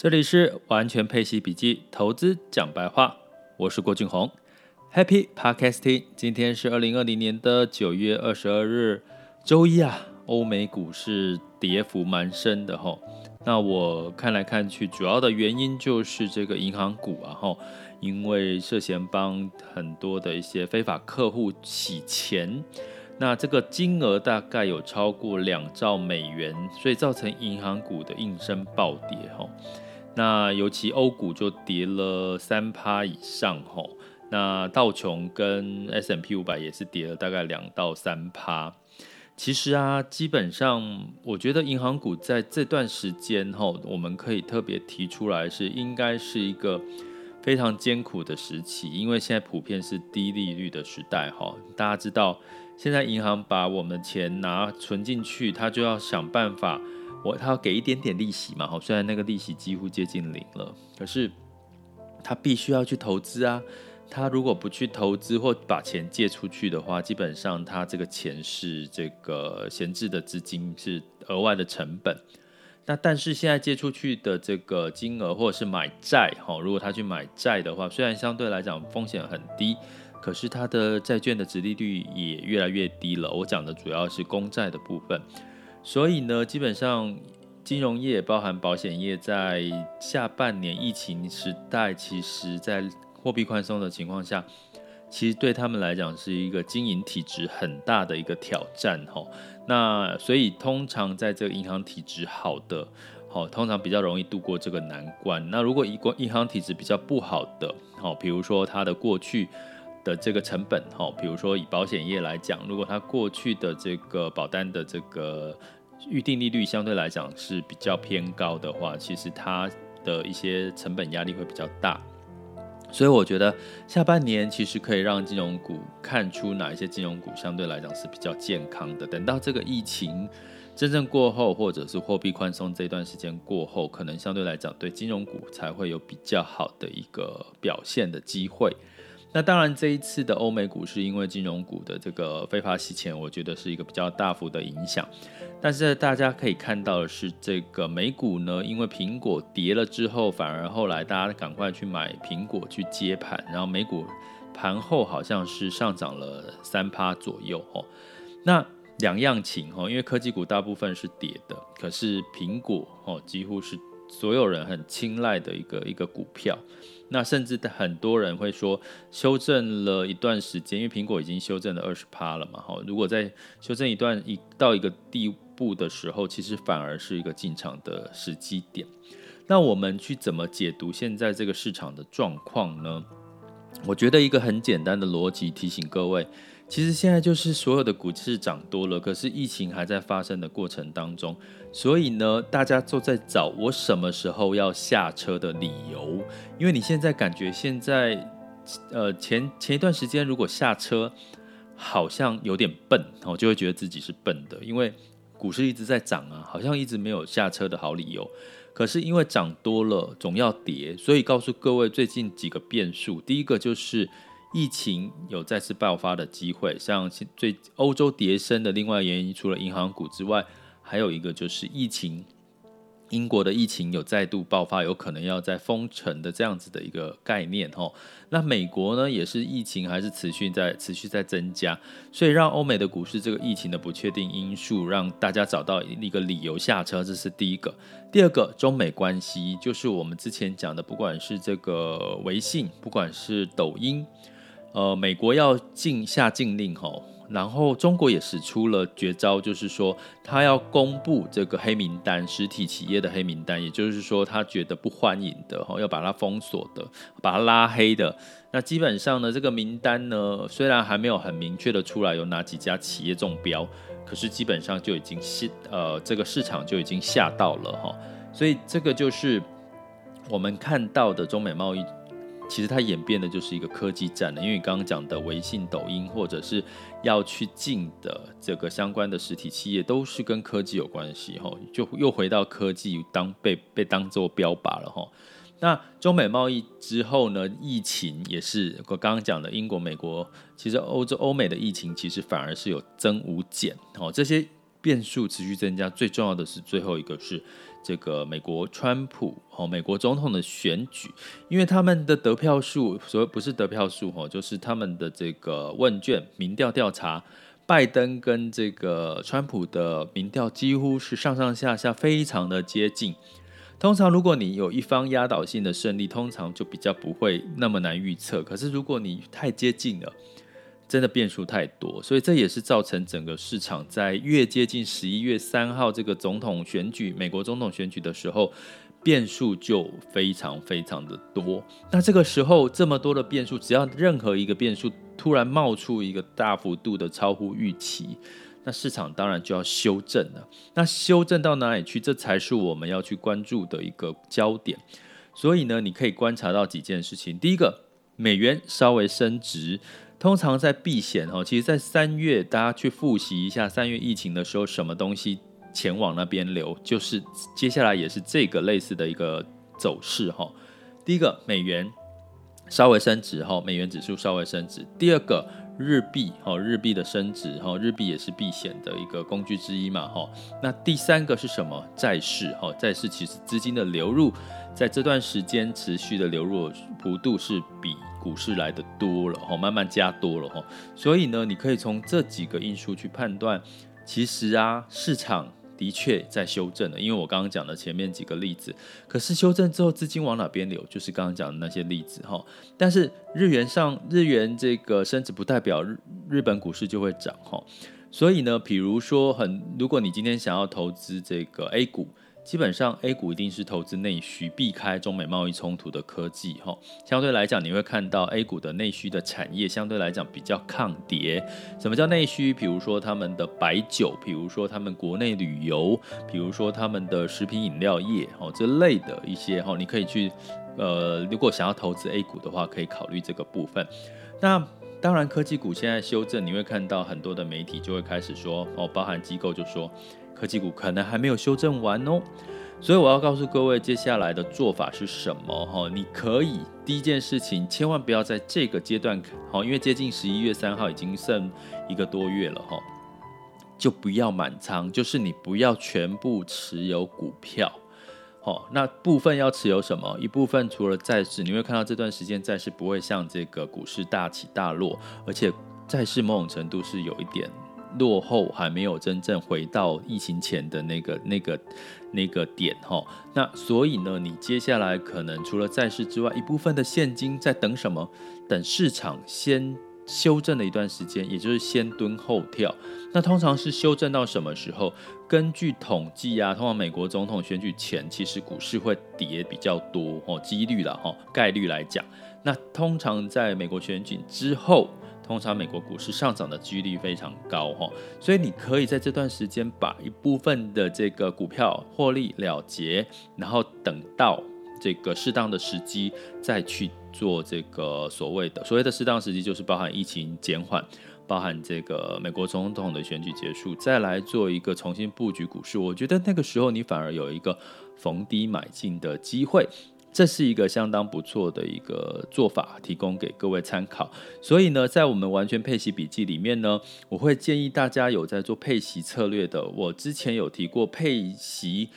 这里是完全配息笔记，投资讲白话，我是郭俊宏，Happy Podcasting。今天是二零二零年的九月二十二日，周一啊，欧美股市跌幅蛮深的哈。那我看来看去，主要的原因就是这个银行股啊哈，因为涉嫌帮很多的一些非法客户洗钱。那这个金额大概有超过两兆美元，所以造成银行股的应声暴跌吼。那尤其欧股就跌了三趴以上吼。那道琼跟 S M P 五百也是跌了大概两到三趴。其实啊，基本上我觉得银行股在这段时间吼，我们可以特别提出来是应该是一个非常艰苦的时期，因为现在普遍是低利率的时代哈。大家知道。现在银行把我们的钱拿存进去，他就要想办法，我他要给一点点利息嘛，好，虽然那个利息几乎接近零了，可是他必须要去投资啊。他如果不去投资或把钱借出去的话，基本上他这个钱是这个闲置的资金，是额外的成本。那但是现在借出去的这个金额，或者是买债，哈，如果他去买债的话，虽然相对来讲风险很低。可是他的债券的值利率也越来越低了。我讲的主要是公债的部分，所以呢，基本上金融业包含保险业，在下半年疫情时代，其实在货币宽松的情况下，其实对他们来讲是一个经营体质很大的一个挑战哈。那所以通常在这个银行体质好的，好，通常比较容易度过这个难关。那如果银银行体质比较不好的，好，比如说它的过去。的这个成本，哈，比如说以保险业来讲，如果它过去的这个保单的这个预定利率相对来讲是比较偏高的话，其实它的一些成本压力会比较大。所以我觉得下半年其实可以让金融股看出哪一些金融股相对来讲是比较健康的。等到这个疫情真正过后，或者是货币宽松这段时间过后，可能相对来讲对金融股才会有比较好的一个表现的机会。那当然，这一次的欧美股市因为金融股的这个非法洗钱，我觉得是一个比较大幅的影响。但是大家可以看到的是，这个美股呢，因为苹果跌了之后，反而后来大家赶快去买苹果去接盘，然后美股盘后好像是上涨了三趴左右哦。那两样情哦，因为科技股大部分是跌的，可是苹果哦几乎是所有人很青睐的一个一个股票。那甚至很多人会说，修正了一段时间，因为苹果已经修正了二十趴了嘛，哈，如果在修正一段一到一个地步的时候，其实反而是一个进场的时机点。那我们去怎么解读现在这个市场的状况呢？我觉得一个很简单的逻辑提醒各位。其实现在就是所有的股市涨多了，可是疫情还在发生的过程当中，所以呢，大家都在找我什么时候要下车的理由。因为你现在感觉现在，呃，前前一段时间如果下车好像有点笨，我就会觉得自己是笨的，因为股市一直在涨啊，好像一直没有下车的好理由。可是因为涨多了总要跌，所以告诉各位最近几个变数，第一个就是。疫情有再次爆发的机会，像最欧洲跌深的另外原因，除了银行股之外，还有一个就是疫情，英国的疫情有再度爆发，有可能要在封城的这样子的一个概念吼。那美国呢，也是疫情还是持续在持续在增加，所以让欧美的股市这个疫情的不确定因素，让大家找到一个理由下车，这是第一个。第二个，中美关系，就是我们之前讲的，不管是这个微信，不管是抖音。呃，美国要禁下禁令吼，然后中国也使出了绝招，就是说他要公布这个黑名单，实体企业的黑名单，也就是说他觉得不欢迎的哈，要把它封锁的，把它拉黑的。那基本上呢，这个名单呢，虽然还没有很明确的出来有哪几家企业中标，可是基本上就已经是呃，这个市场就已经吓到了哈。所以这个就是我们看到的中美贸易。其实它演变的就是一个科技战了，因为你刚刚讲的微信、抖音，或者是要去禁的这个相关的实体企业，都是跟科技有关系哈，就又回到科技当被被当做标靶了哈。那中美贸易之后呢，疫情也是我刚刚讲的，英国、美国，其实欧洲、欧美的疫情其实反而是有增无减哦，这些变数持续增加，最重要的是最后一个是。这个美国川普哦，美国总统的选举，因为他们的得票数，所谓不是得票数哦，就是他们的这个问卷民调调查，拜登跟这个川普的民调几乎是上上下下非常的接近。通常如果你有一方压倒性的胜利，通常就比较不会那么难预测。可是如果你太接近了，真的变数太多，所以这也是造成整个市场在越接近十一月三号这个总统选举，美国总统选举的时候，变数就非常非常的多。那这个时候这么多的变数，只要任何一个变数突然冒出一个大幅度的超乎预期，那市场当然就要修正了。那修正到哪里去？这才是我们要去关注的一个焦点。所以呢，你可以观察到几件事情。第一个，美元稍微升值。通常在避险哦，其实，在三月大家去复习一下三月疫情的时候，什么东西前往那边流，就是接下来也是这个类似的一个走势哈。第一个，美元稍微升值哈，美元指数稍微升值。第二个，日币哈，日币的升值哈，日币也是避险的一个工具之一嘛哈。那第三个是什么？债市哈，债市其实资金的流入在这段时间持续的流入幅度是比。股市来的多了哈，慢慢加多了哈，所以呢，你可以从这几个因素去判断，其实啊，市场的确在修正了。因为我刚刚讲的前面几个例子，可是修正之后资金往哪边流，就是刚刚讲的那些例子哈。但是日元上日元这个升值不代表日日本股市就会涨哈，所以呢，比如说很，如果你今天想要投资这个 A 股。基本上 A 股一定是投资内需，避开中美贸易冲突的科技哈。相对来讲，你会看到 A 股的内需的产业相对来讲比较抗跌。什么叫内需？比如说他们的白酒，比如说他们国内旅游，比如说他们的食品饮料业哦，这类的一些哈，你可以去呃，如果想要投资 A 股的话，可以考虑这个部分。那当然，科技股现在修正，你会看到很多的媒体就会开始说哦，包含机构就说。科技股可能还没有修正完哦，所以我要告诉各位，接下来的做法是什么？哈，你可以第一件事情，千万不要在这个阶段，好，因为接近十一月三号已经剩一个多月了，哈，就不要满仓，就是你不要全部持有股票，好，那部分要持有什么？一部分除了债市，你会看到这段时间债市不会像这个股市大起大落，而且债市某种程度是有一点。落后还没有真正回到疫情前的那个、那个、那个点哈，那所以呢，你接下来可能除了债市之外，一部分的现金在等什么？等市场先修正了一段时间，也就是先蹲后跳。那通常是修正到什么时候？根据统计啊，通常美国总统选举前，其实股市会跌比较多哦，几率啦哈，概率来讲，那通常在美国选举之后。通常美国股市上涨的几率非常高哈，所以你可以在这段时间把一部分的这个股票获利了结，然后等到这个适当的时机再去做这个所谓的所谓的适当时机，就是包含疫情减缓，包含这个美国总统的选举结束，再来做一个重新布局股市。我觉得那个时候你反而有一个逢低买进的机会。这是一个相当不错的一个做法，提供给各位参考。所以呢，在我们完全配息笔记里面呢，我会建议大家有在做配息策略的。我之前有提过配息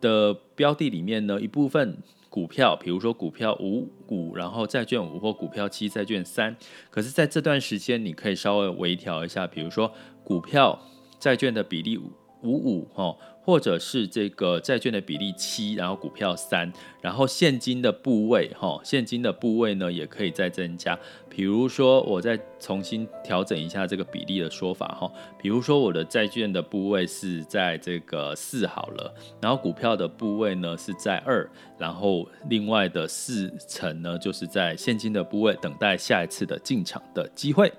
的标的里面呢，一部分股票，比如说股票五股，然后债券五或股票七债券三。可是在这段时间，你可以稍微微调一下，比如说股票债券的比例五五哈。或者是这个债券的比例七，然后股票三，然后现金的部位哈，现金的部位呢也可以再增加。比如说，我再重新调整一下这个比例的说法哈。比如说，我的债券的部位是在这个四好了，然后股票的部位呢是在二，然后另外的四成呢就是在现金的部位，等待下一次的进场的机会。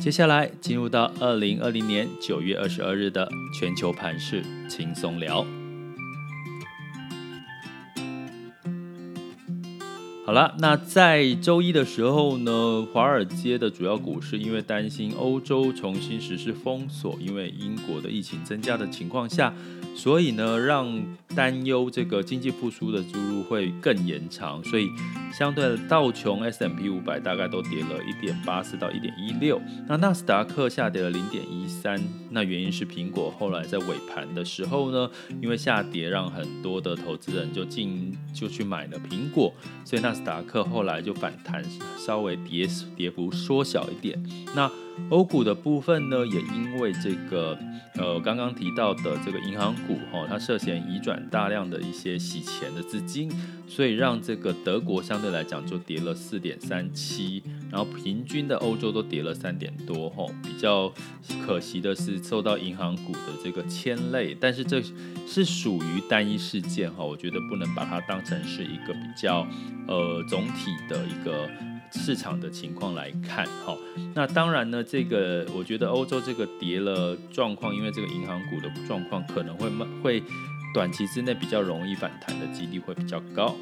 接下来进入到二零二零年九月二十二日的全球盘势轻松聊。好了，那在周一的时候呢，华尔街的主要股市因为担心欧洲重新实施封锁，因为英国的疫情增加的情况下。所以呢，让担忧这个经济复苏的注入会更延长，所以相对的道琼 s m p 五百大概都跌了一点八四到一点一六，那纳斯达克下跌了零点一三，那原因是苹果后来在尾盘的时候呢，因为下跌让很多的投资人就进就去买了苹果，所以纳斯达克后来就反弹，稍微跌跌幅缩小一点，那。欧股的部分呢，也因为这个，呃，刚刚提到的这个银行股，哈、它涉嫌移转大量的一些洗钱的资金，所以让这个德国相对来讲就跌了四点三七，然后平均的欧洲都跌了三点多，哈、比较可惜的是受到银行股的这个牵累，但是这是属于单一事件，哈、我觉得不能把它当成是一个比较，呃，总体的一个。市场的情况来看，哈，那当然呢，这个我觉得欧洲这个跌了状况，因为这个银行股的状况可能会慢会短期之内比较容易反弹的几率会比较高。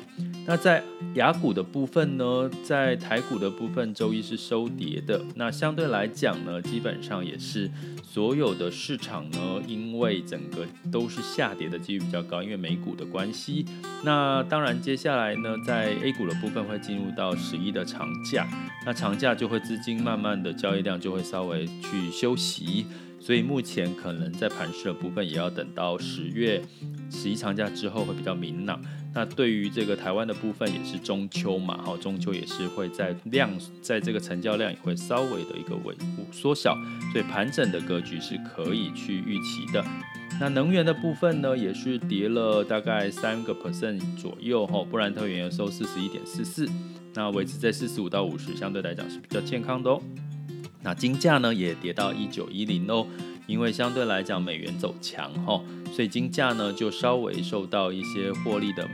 那在雅股的部分呢，在台股的部分，周一是收跌的。那相对来讲呢，基本上也是所有的市场呢，因为整个都是下跌的几率比较高，因为美股的关系。那当然，接下来呢，在 A 股的部分会进入到十一的长假，那长假就会资金慢慢的交易量就会稍微去休息。所以目前可能在盘势的部分，也要等到十月十一长假之后会比较明朗。那对于这个台湾的部分，也是中秋嘛，哈，中秋也是会在量，在这个成交量也会稍微的一个尾缩小，所以盘整的格局是可以去预期的。那能源的部分呢，也是跌了大概三个 percent 左右，哈，布兰特原油收四十一点四四，那维持在四十五到五十，相对来讲是比较健康的哦。那金价呢也跌到一九一零哦，因为相对来讲美元走强哈，所以金价呢就稍微受到一些获利的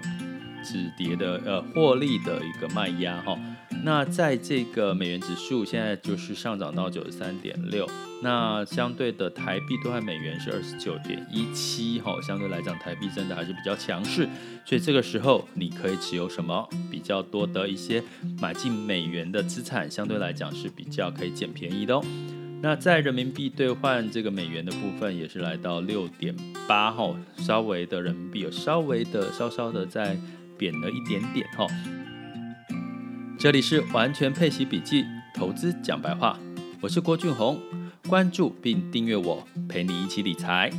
止跌的呃获利的一个卖压哈。那在这个美元指数现在就是上涨到九十三点六，那相对的台币兑换美元是二十九点一七哈，相对来讲台币真的还是比较强势，所以这个时候你可以持有什么比较多的一些买进美元的资产，相对来讲是比较可以捡便宜的哦。那在人民币兑换这个美元的部分也是来到六点八哈，稍微的人民币有稍微的稍稍的在贬了一点点哈。这里是完全配奇笔记，投资讲白话，我是郭俊宏，关注并订阅我，陪你一起理财。